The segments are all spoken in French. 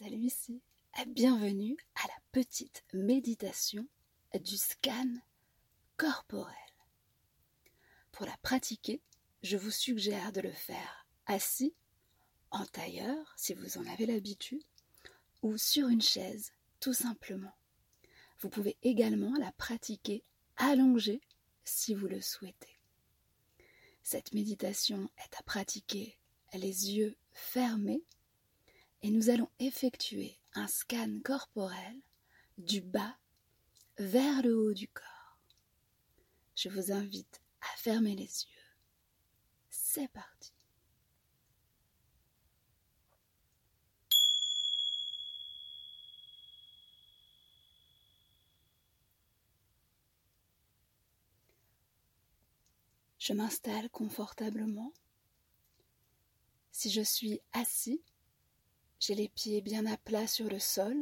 Salut ici, bienvenue à la petite méditation du scan corporel. Pour la pratiquer, je vous suggère de le faire assis, en tailleur si vous en avez l'habitude, ou sur une chaise, tout simplement. Vous pouvez également la pratiquer allongée si vous le souhaitez. Cette méditation est à pratiquer les yeux fermés et nous allons effectuer un scan corporel du bas vers le haut du corps. Je vous invite à fermer les yeux. C'est parti. Je m'installe confortablement. Si je suis assis, j'ai les pieds bien à plat sur le sol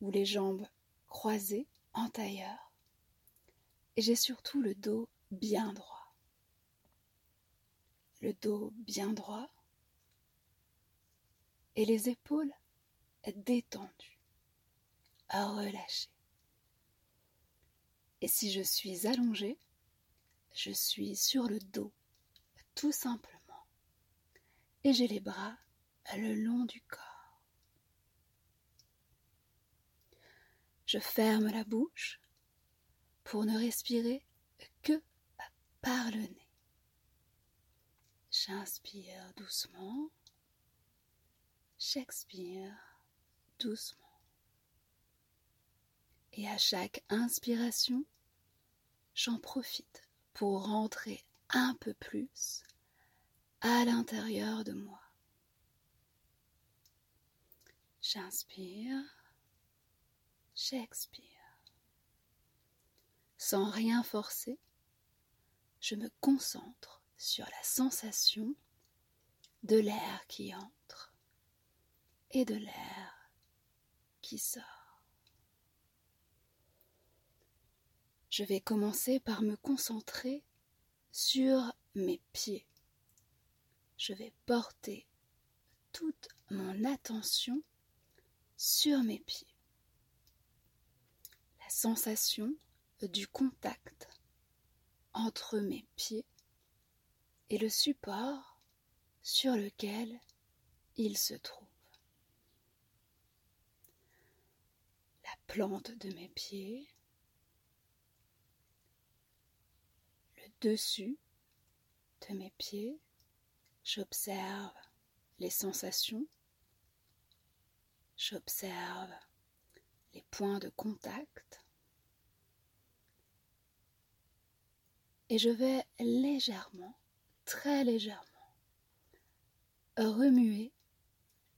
ou les jambes croisées en tailleur. Et j'ai surtout le dos bien droit. Le dos bien droit et les épaules détendues, relâchées. Et si je suis allongée, je suis sur le dos, tout simplement et j'ai les bras le long du corps. Je ferme la bouche pour ne respirer que par le nez. J'inspire doucement, j'expire doucement. Et à chaque inspiration, j'en profite pour rentrer un peu plus à l'intérieur de moi. J'inspire, j'expire. Sans rien forcer, je me concentre sur la sensation de l'air qui entre et de l'air qui sort. Je vais commencer par me concentrer sur mes pieds je vais porter toute mon attention sur mes pieds. La sensation du contact entre mes pieds et le support sur lequel ils se trouvent. La plante de mes pieds, le dessus de mes pieds, J'observe les sensations, j'observe les points de contact et je vais légèrement, très légèrement, remuer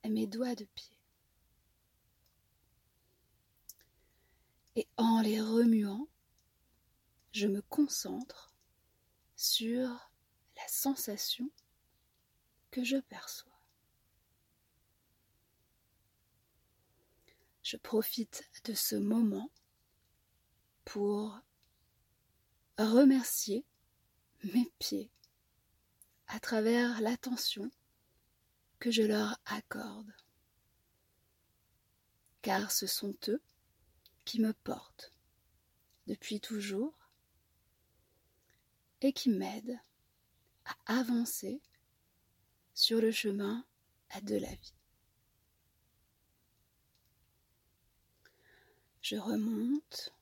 mes doigts de pied. Et en les remuant, je me concentre sur la sensation je perçois. Je profite de ce moment pour remercier mes pieds à travers l'attention que je leur accorde. Car ce sont eux qui me portent depuis toujours et qui m'aident à avancer sur le chemin de la vie. Je remonte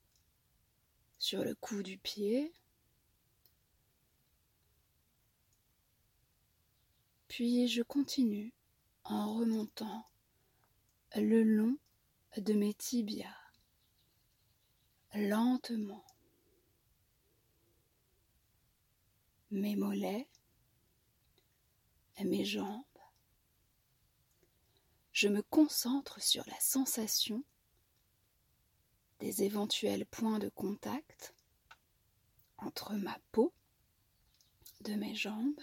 sur le cou du pied, puis je continue en remontant le long de mes tibias, lentement. Mes mollets mes jambes. Je me concentre sur la sensation des éventuels points de contact entre ma peau de mes jambes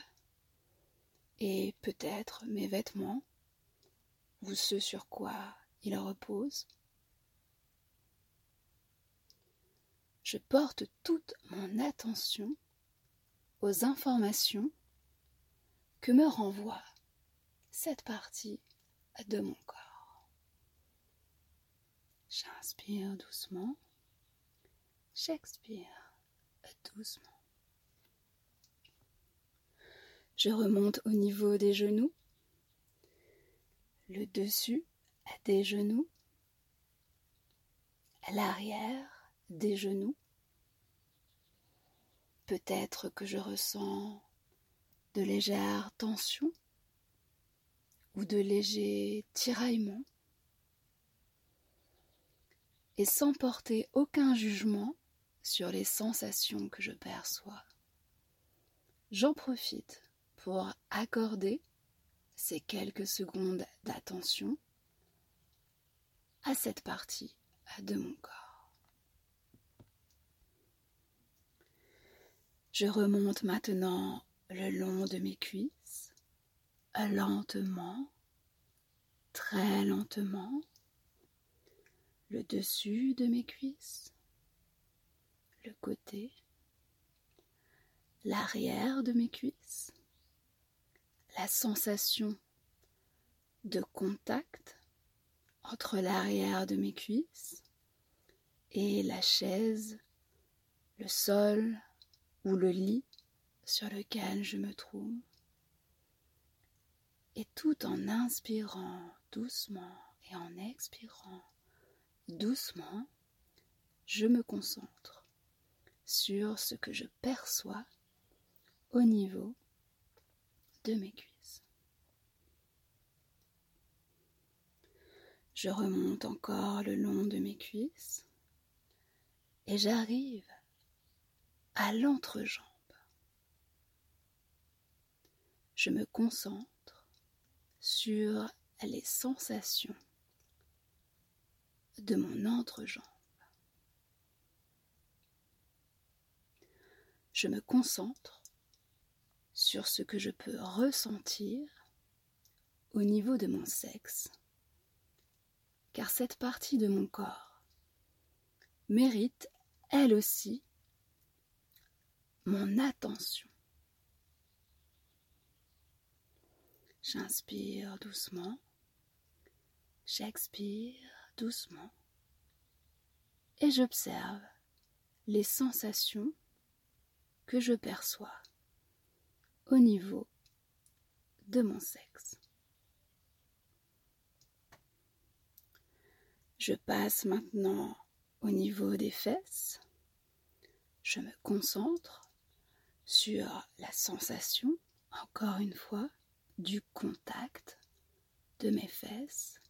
et peut-être mes vêtements ou ce sur quoi ils reposent. Je porte toute mon attention aux informations que me renvoie cette partie de mon corps. J'inspire doucement. J'expire doucement. Je remonte au niveau des genoux, le dessus des genoux, l'arrière des genoux. Peut-être que je ressens de légères tensions ou de légers tiraillements. Et sans porter aucun jugement sur les sensations que je perçois, j'en profite pour accorder ces quelques secondes d'attention à cette partie de mon corps. Je remonte maintenant le long de mes cuisses, lentement, très lentement, le dessus de mes cuisses, le côté, l'arrière de mes cuisses, la sensation de contact entre l'arrière de mes cuisses et la chaise, le sol ou le lit sur lequel je me trouve. Et tout en inspirant doucement et en expirant doucement, je me concentre sur ce que je perçois au niveau de mes cuisses. Je remonte encore le long de mes cuisses et j'arrive à l'entrejambe. Je me concentre sur les sensations de mon entrejambe. Je me concentre sur ce que je peux ressentir au niveau de mon sexe, car cette partie de mon corps mérite elle aussi mon attention. J'inspire doucement, j'expire doucement et j'observe les sensations que je perçois au niveau de mon sexe. Je passe maintenant au niveau des fesses. Je me concentre sur la sensation, encore une fois, du contact de mes fesses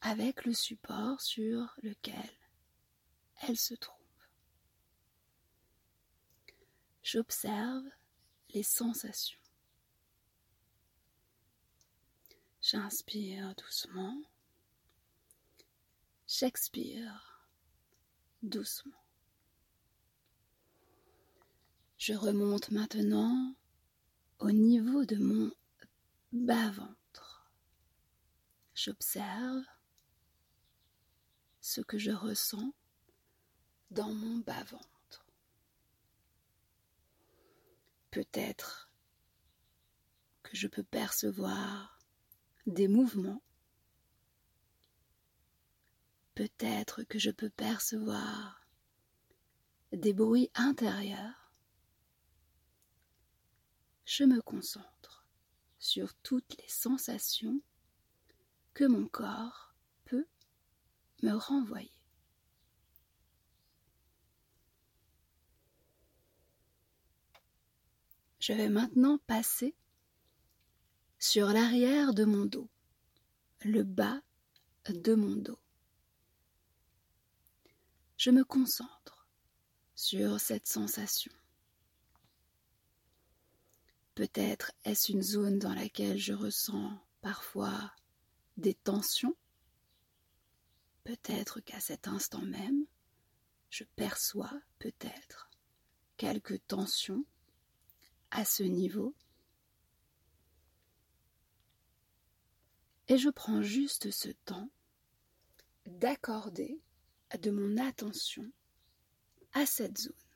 avec le support sur lequel elles se trouvent. J'observe les sensations. J'inspire doucement. J'expire doucement. Je remonte maintenant au niveau de mon bas-ventre. J'observe ce que je ressens dans mon bas-ventre. Peut-être que je peux percevoir des mouvements. Peut-être que je peux percevoir des bruits intérieurs. Je me concentre sur toutes les sensations que mon corps peut me renvoyer. Je vais maintenant passer sur l'arrière de mon dos, le bas de mon dos. Je me concentre sur cette sensation. Peut-être est-ce une zone dans laquelle je ressens parfois des tensions? Peut-être qu'à cet instant même, je perçois peut-être quelques tensions à ce niveau. Et je prends juste ce temps d'accorder de mon attention à cette zone.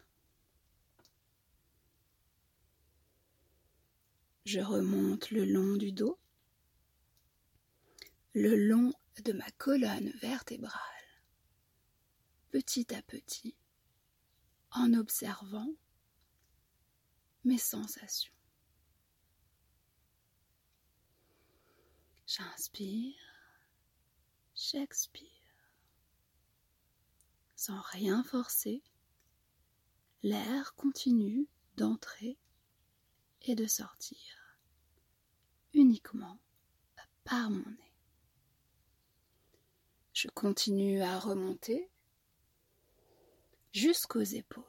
Je remonte le long du dos. le long de ma colonne vertébrale, petit à petit, en observant mes sensations. J'inspire, j'expire. Sans rien forcer, l'air continue d'entrer et de sortir uniquement par mon nez. Je continue à remonter jusqu'aux épaules.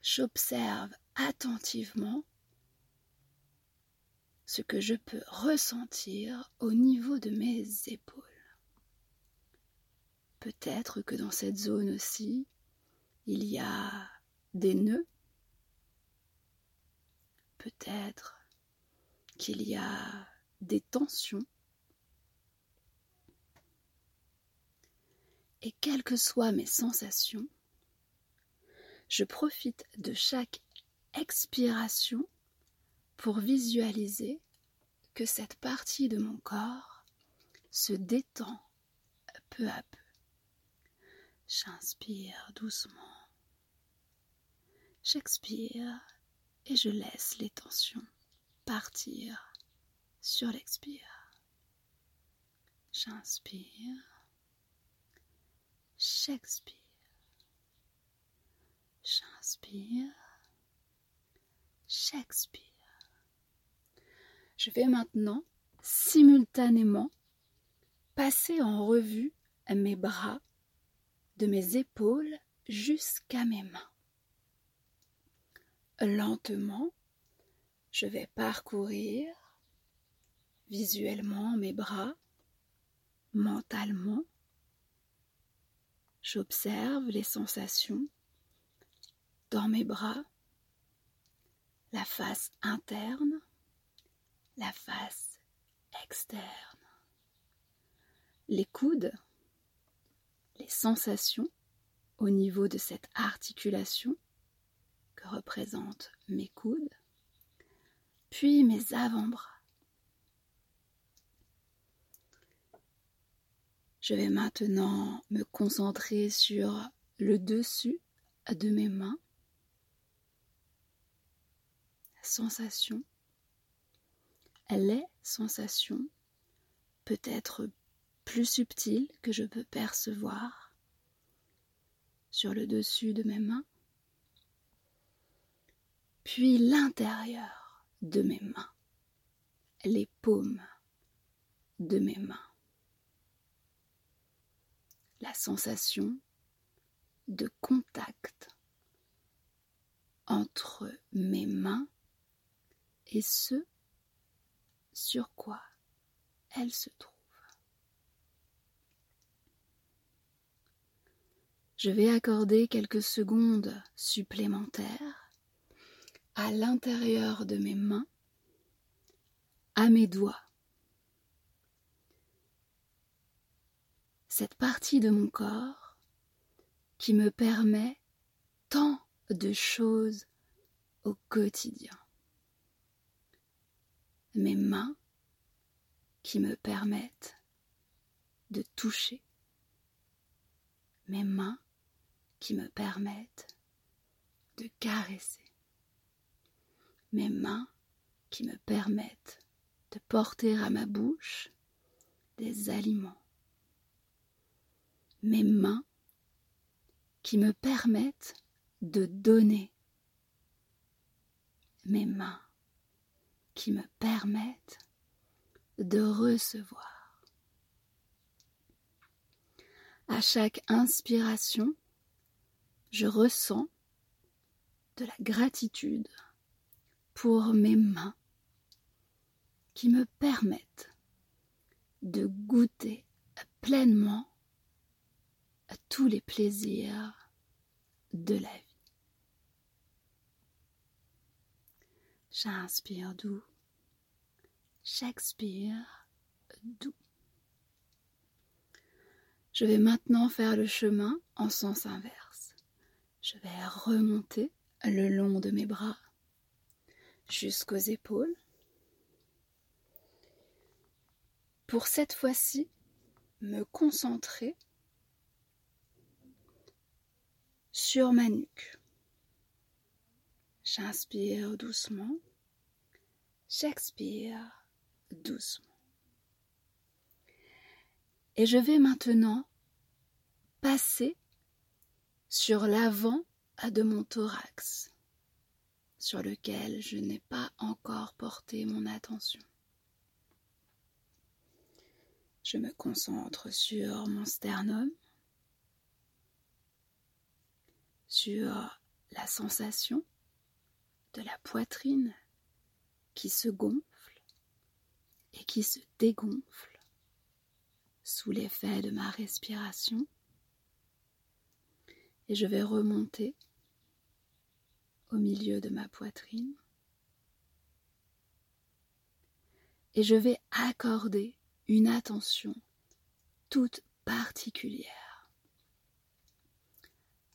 J'observe attentivement ce que je peux ressentir au niveau de mes épaules. Peut-être que dans cette zone aussi, il y a des nœuds. Peut-être qu'il y a des tensions. Et quelles que soient mes sensations, je profite de chaque expiration pour visualiser que cette partie de mon corps se détend peu à peu. J'inspire doucement. J'expire et je laisse les tensions partir sur l'expire. J'inspire. J'expire. J'inspire. J'expire. Je vais maintenant simultanément passer en revue mes bras de mes épaules jusqu'à mes mains. Lentement, je vais parcourir visuellement mes bras, mentalement. J'observe les sensations dans mes bras, la face interne, la face externe, les coudes, les sensations au niveau de cette articulation que représentent mes coudes, puis mes avant-bras. Je vais maintenant me concentrer sur le dessus de mes mains, la sensation, les sensations peut-être plus subtiles que je peux percevoir sur le dessus de mes mains, puis l'intérieur de mes mains, les paumes de mes mains, la sensation de contact entre mes mains et ce sur quoi elles se trouvent. Je vais accorder quelques secondes supplémentaires à l'intérieur de mes mains, à mes doigts. Cette partie de mon corps qui me permet tant de choses au quotidien. Mes mains qui me permettent de toucher. Mes mains qui me permettent de caresser. Mes mains qui me permettent de porter à ma bouche des aliments. Mes mains qui me permettent de donner. Mes mains qui me permettent de recevoir. À chaque inspiration, je ressens de la gratitude pour mes mains qui me permettent de goûter pleinement tous les plaisirs de la vie. J'inspire doux, j'expire doux. Je vais maintenant faire le chemin en sens inverse. Je vais remonter le long de mes bras jusqu'aux épaules. pour cette fois-ci me concentrer sur ma nuque. J'inspire doucement, j'expire doucement. Et je vais maintenant passer sur l'avant de mon thorax, sur lequel je n'ai pas encore porté mon attention. Je me concentre sur mon sternum, sur la sensation de la poitrine qui se gonfle et qui se dégonfle sous l'effet de ma respiration. Et je vais remonter au milieu de ma poitrine. Et je vais accorder une attention toute particulière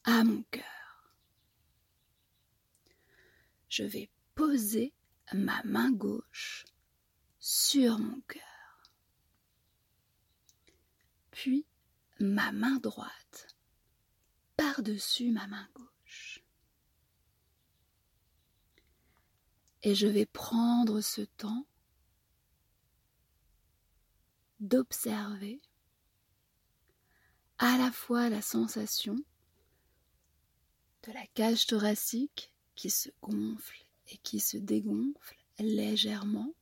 à mon cœur. Je vais poser ma main gauche sur mon cœur, puis ma main droite par-dessus ma main gauche. Et je vais prendre ce temps d'observer à la fois la sensation de la cage thoracique qui se gonfle et qui se dégonfle légèrement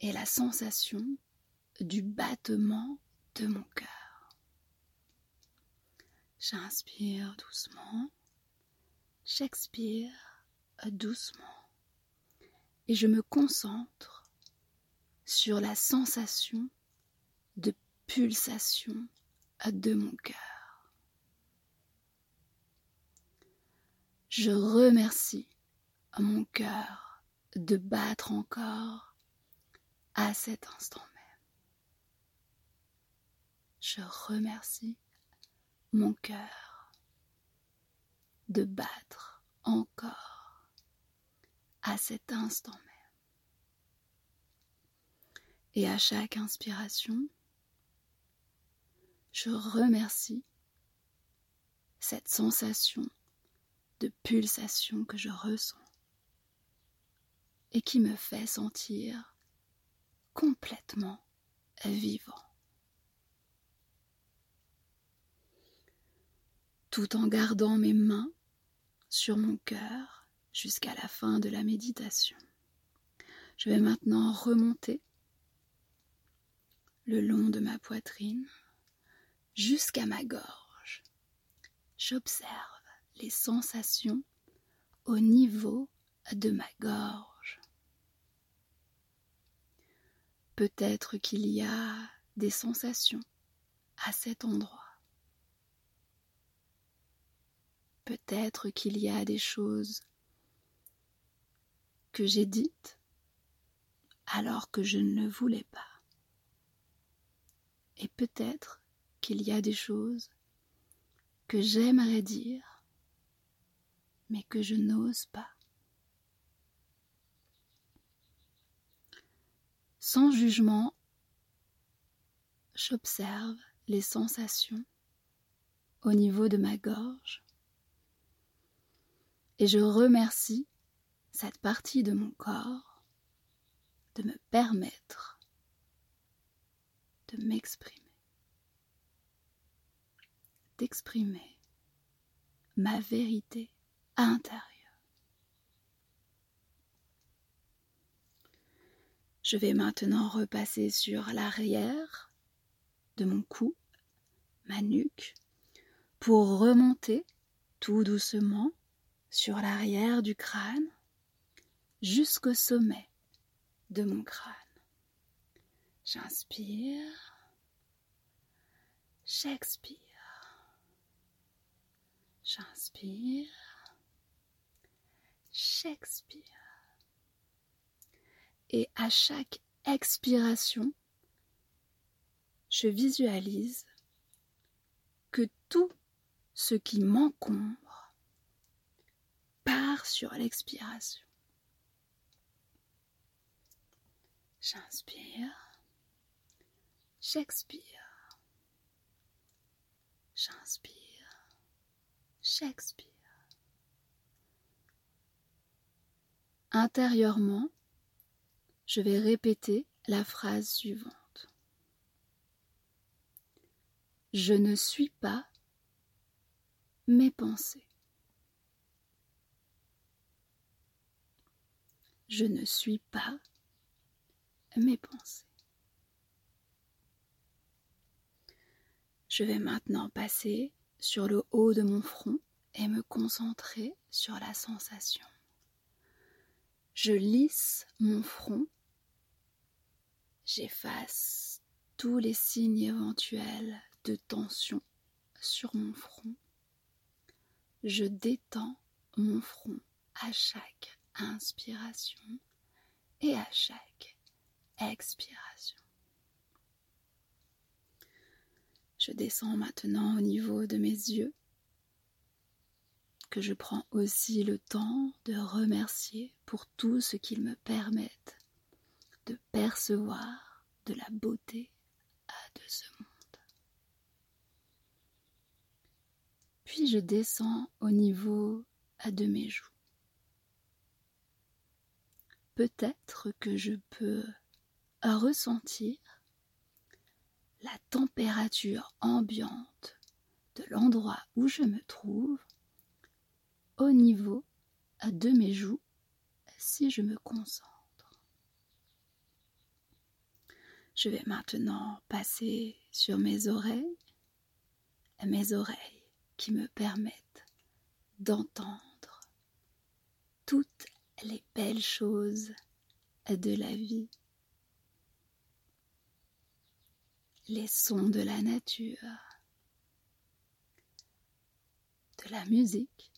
et la sensation du battement de mon cœur. J'inspire doucement, j'expire doucement et je me concentre sur la sensation de pulsation de mon cœur. Je remercie mon cœur de battre encore à cet instant même. Je remercie mon cœur de battre encore à cet instant même. Et à chaque inspiration, je remercie cette sensation de pulsation que je ressens et qui me fait sentir complètement vivant. Tout en gardant mes mains sur mon cœur jusqu'à la fin de la méditation. Je vais maintenant remonter le long de ma poitrine jusqu'à ma gorge. J'observe les sensations au niveau de ma gorge. Peut-être qu'il y a des sensations à cet endroit. Peut-être qu'il y a des choses que j'ai dites alors que je ne le voulais pas. Et peut-être qu'il y a des choses que j'aimerais dire, mais que je n'ose pas. Sans jugement, j'observe les sensations au niveau de ma gorge et je remercie cette partie de mon corps de me permettre de m'exprimer, d'exprimer ma vérité intérieure. Je vais maintenant repasser sur l'arrière de mon cou, ma nuque, pour remonter tout doucement sur l'arrière du crâne jusqu'au sommet de mon crâne. J'inspire. J'expire. J'inspire. J'expire. Et à chaque expiration, je visualise que tout ce qui m'encombre sur l'expiration. J'inspire. J'expire. J'inspire. J'expire. Intérieurement, je vais répéter la phrase suivante. Je ne suis pas mes pensées. Je ne suis pas mes pensées. Je vais maintenant passer sur le haut de mon front et me concentrer sur la sensation. Je lisse mon front, j'efface tous les signes éventuels de tension sur mon front. Je détends mon front à chaque inspiration et à chaque expiration. Je descends maintenant au niveau de mes yeux, que je prends aussi le temps de remercier pour tout ce qu'ils me permettent de percevoir de la beauté de ce monde. Puis je descends au niveau de mes joues. Peut-être que je peux ressentir la température ambiante de l'endroit où je me trouve au niveau de mes joues si je me concentre. Je vais maintenant passer sur mes oreilles, mes oreilles qui me permettent d'entendre toutes les belles choses de la vie. Les sons de la nature, de la musique,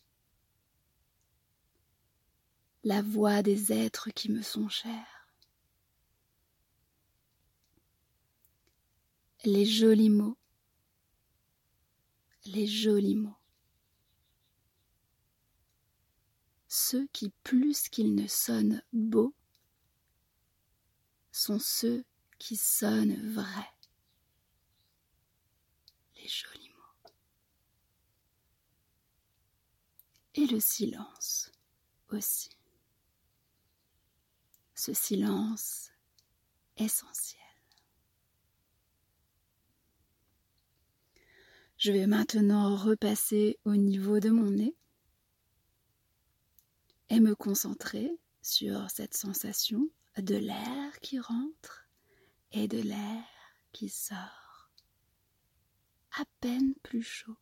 la voix des êtres qui me sont chers, les jolis mots, les jolis mots, ceux qui, plus qu'ils ne sonnent beaux, sont ceux qui sonnent vrais jolis mots. Et le silence aussi. Ce silence essentiel. Je vais maintenant repasser au niveau de mon nez et me concentrer sur cette sensation de l'air qui rentre et de l'air qui sort à peine plus chaud.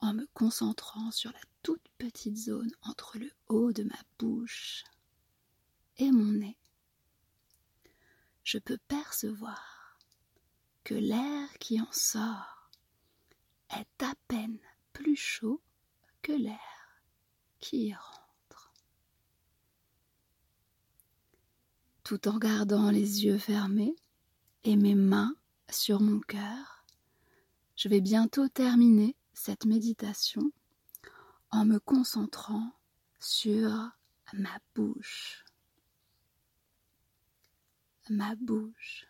En me concentrant sur la toute petite zone entre le haut de ma bouche et mon nez, je peux percevoir que l'air qui en sort est à peine plus chaud que l'air qui. Tout en gardant les yeux fermés et mes mains sur mon cœur. Je vais bientôt terminer cette méditation en me concentrant sur ma bouche. Ma bouche.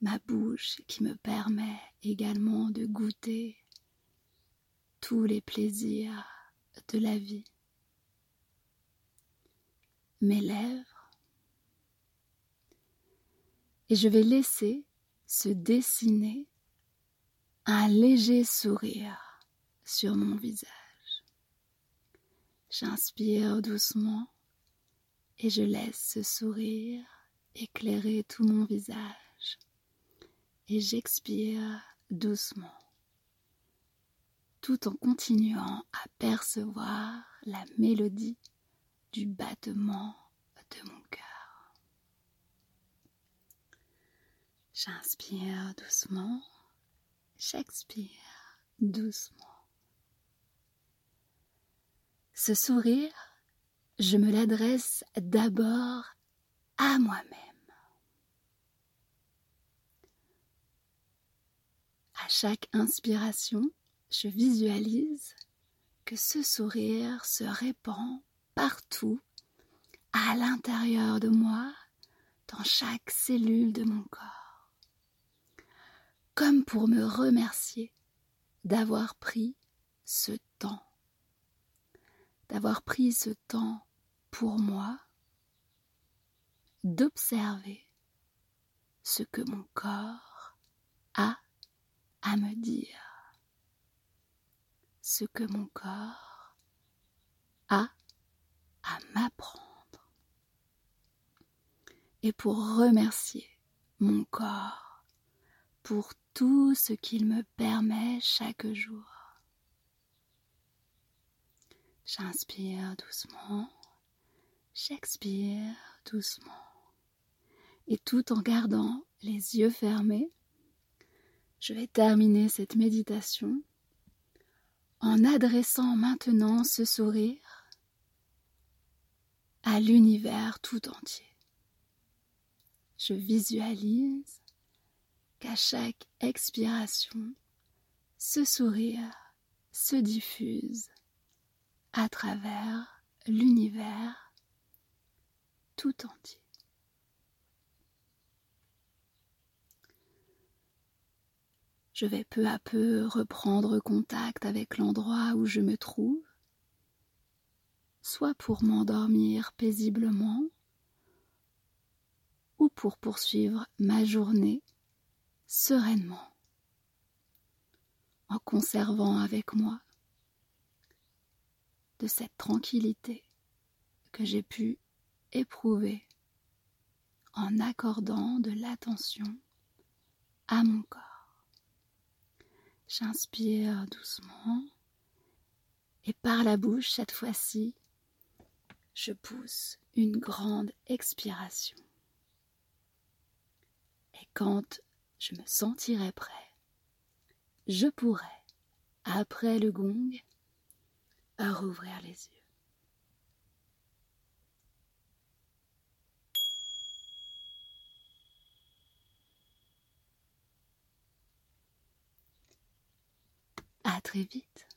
Ma bouche qui me permet également de goûter tous les plaisirs de la vie. Mes lèvres et je vais laisser se dessiner un léger sourire sur mon visage. J'inspire doucement et je laisse ce sourire éclairer tout mon visage. Et j'expire doucement, tout en continuant à percevoir la mélodie du battement de mon cœur. J'inspire doucement, j'expire doucement. Ce sourire, je me l'adresse d'abord à moi-même. À chaque inspiration, je visualise que ce sourire se répand partout à l'intérieur de moi, dans chaque cellule de mon corps, comme pour me remercier d'avoir pris ce temps, d'avoir pris ce temps pour moi, d'observer ce que mon corps a à me dire, ce que mon corps a à m'apprendre. Et pour remercier mon corps pour tout ce qu'il me permet chaque jour. J'inspire doucement, j'expire doucement. Et tout en gardant les yeux fermés, je vais terminer cette méditation en adressant maintenant ce sourire à l'univers tout entier. Je visualise qu'à chaque expiration, ce sourire se diffuse à travers l'univers tout entier. Je vais peu à peu reprendre contact avec l'endroit où je me trouve, soit pour m'endormir paisiblement, ou pour poursuivre ma journée sereinement, en conservant avec moi de cette tranquillité que j'ai pu éprouver en accordant de l'attention à mon corps. J'inspire doucement et par la bouche cette fois-ci, je pousse une grande expiration. Et quand je me sentirai prêt, je pourrai, après le gong, rouvrir les yeux. À très vite.